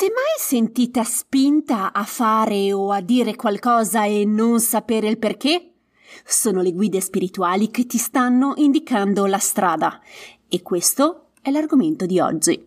si è mai sentita spinta a fare o a dire qualcosa e non sapere il perché? Sono le guide spirituali che ti stanno indicando la strada e questo è l'argomento di oggi.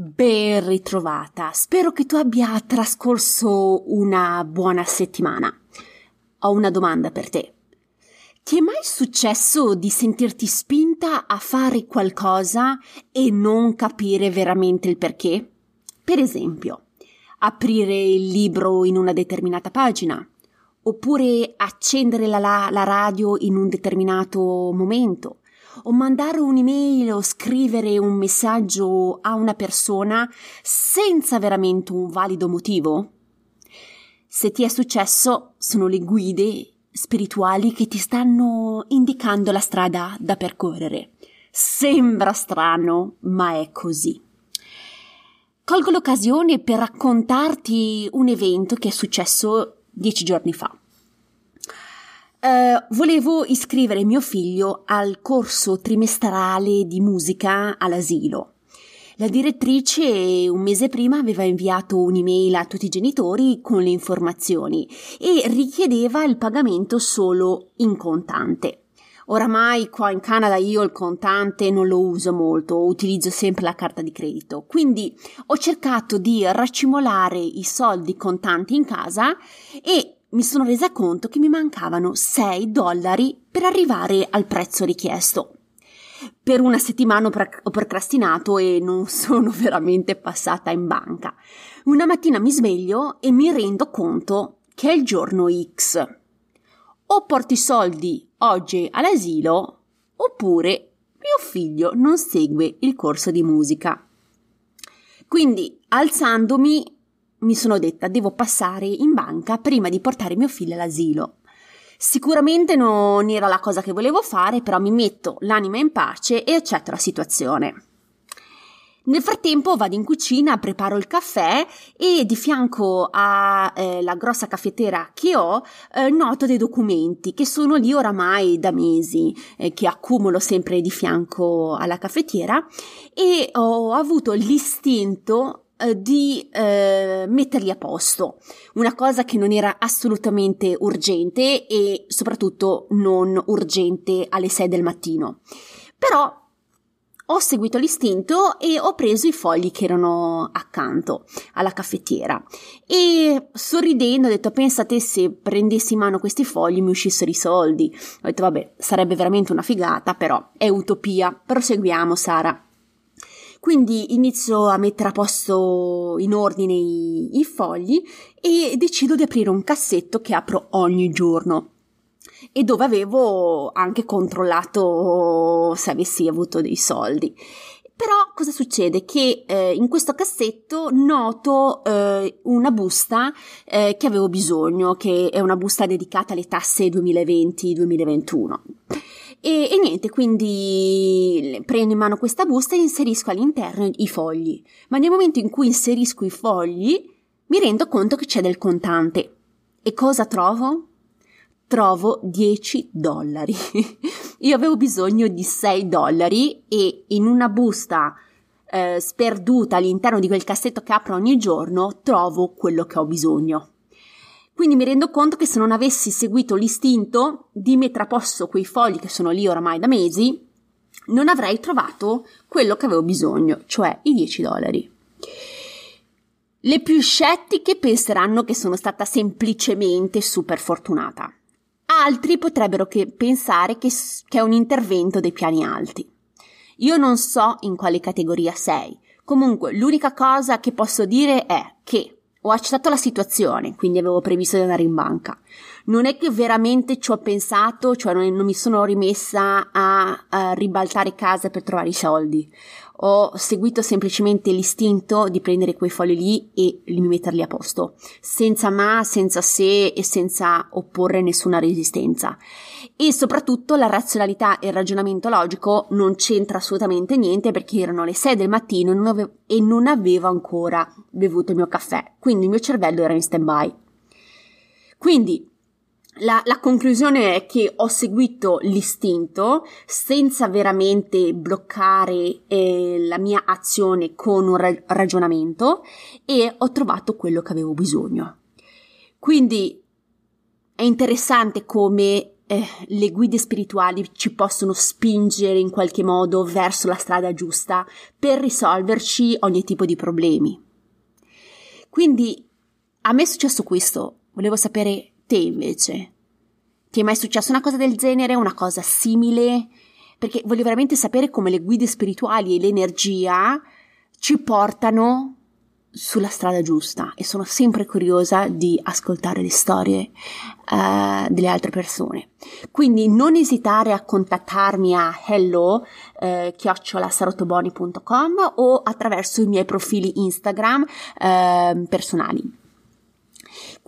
Ben ritrovata, spero che tu abbia trascorso una buona settimana. Ho una domanda per te. Ti è mai successo di sentirti spinta a fare qualcosa e non capire veramente il perché? Per esempio, aprire il libro in una determinata pagina, oppure accendere la, la, radio in un determinato momento, o mandare un'email o scrivere un messaggio a una persona senza veramente un valido motivo? Se ti è successo, sono le guide spirituali che ti stanno indicando la strada da percorrere. Sembra strano, ma è così. Colgo l'occasione per raccontarti un evento che è successo dieci giorni fa. Uh, volevo iscrivere mio figlio al corso trimestrale di musica all'asilo. La direttrice un mese prima aveva inviato un'email a tutti i genitori con le informazioni e richiedeva il pagamento solo in contante. Oramai qua in Canada io il contante non lo uso molto, utilizzo sempre la carta di credito, quindi ho cercato di raccimolare i soldi contanti in casa e mi sono resa conto che mi mancavano 6 dollari per arrivare al prezzo richiesto. Per una settimana ho procrastinato e non sono veramente passata in banca. Una mattina mi sveglio e mi rendo conto che è il giorno X. O porto i soldi oggi all'asilo oppure mio figlio non segue il corso di musica. Quindi, alzandomi, mi sono detta devo passare in banca prima di portare mio figlio all'asilo. Sicuramente non era la cosa che volevo fare, però mi metto l'anima in pace e accetto la situazione. Nel frattempo vado in cucina, preparo il caffè e di fianco alla eh, grossa caffettiera che ho eh, noto dei documenti che sono lì oramai da mesi, eh, che accumulo sempre di fianco alla caffettiera e ho avuto l'istinto di eh, metterli a posto, una cosa che non era assolutamente urgente e soprattutto non urgente alle 6 del mattino. Però ho seguito l'istinto e ho preso i fogli che erano accanto alla caffettiera e sorridendo ho detto pensate se prendessi in mano questi fogli mi uscissero i soldi. Ho detto vabbè sarebbe veramente una figata però è utopia. Proseguiamo Sara. Quindi inizio a mettere a posto in ordine i, i fogli e decido di aprire un cassetto che apro ogni giorno e dove avevo anche controllato se avessi avuto dei soldi. Però cosa succede? Che eh, in questo cassetto noto eh, una busta eh, che avevo bisogno, che è una busta dedicata alle tasse 2020-2021. E, e, niente, quindi prendo in mano questa busta e inserisco all'interno i fogli. Ma nel momento in cui inserisco i fogli, mi rendo conto che c'è del contante. E cosa trovo? Trovo 10 dollari. Io avevo bisogno di 6 dollari e in una busta eh, sperduta all'interno di quel cassetto che apro ogni giorno trovo quello che ho bisogno. Quindi mi rendo conto che se non avessi seguito l'istinto di mettere a posto quei fogli che sono lì oramai da mesi, non avrei trovato quello che avevo bisogno, cioè i 10 dollari. Le più scettiche penseranno che sono stata semplicemente super fortunata. Altri potrebbero che pensare che, che è un intervento dei piani alti. Io non so in quale categoria sei. Comunque, l'unica cosa che posso dire è che ho accettato la situazione, quindi avevo previsto di andare in banca. Non è che veramente ci ho pensato, cioè non, non mi sono rimessa a, a, ribaltare casa per trovare i soldi. Ho seguito semplicemente l'istinto di prendere quei fogli lì e di metterli a posto, senza ma, senza se e senza opporre nessuna resistenza. E soprattutto la razionalità e il ragionamento logico non c'entra assolutamente niente perché erano le 6 del mattino e non avevo, e non avevo ancora bevuto il mio caffè, quindi il mio cervello era in stand by. Quindi la, la, conclusione è che ho seguito l'istinto senza veramente bloccare eh, la mia azione con un ra- ragionamento e ho trovato quello che avevo bisogno. Quindi è interessante come eh, le guide spirituali ci possono spingere in qualche modo verso la strada giusta per risolverci ogni tipo di problemi. Quindi a me è successo questo, volevo sapere te invece, ti è mai successa una cosa del genere, una cosa simile? Perché voglio veramente sapere come le guide spirituali e l'energia ci portano sulla strada giusta e sono sempre curiosa di ascoltare le storie uh, delle altre persone. Quindi non esitare a contattarmi a hello uh, chiocciolasarotoboni.com o attraverso i miei profili Instagram uh, personali.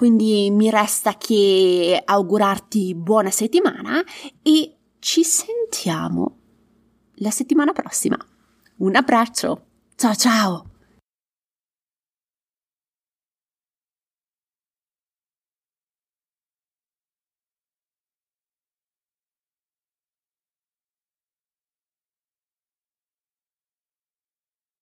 Quindi mi resta che augurarti buona settimana e ci sentiamo la settimana prossima. Un abbraccio. Ciao ciao.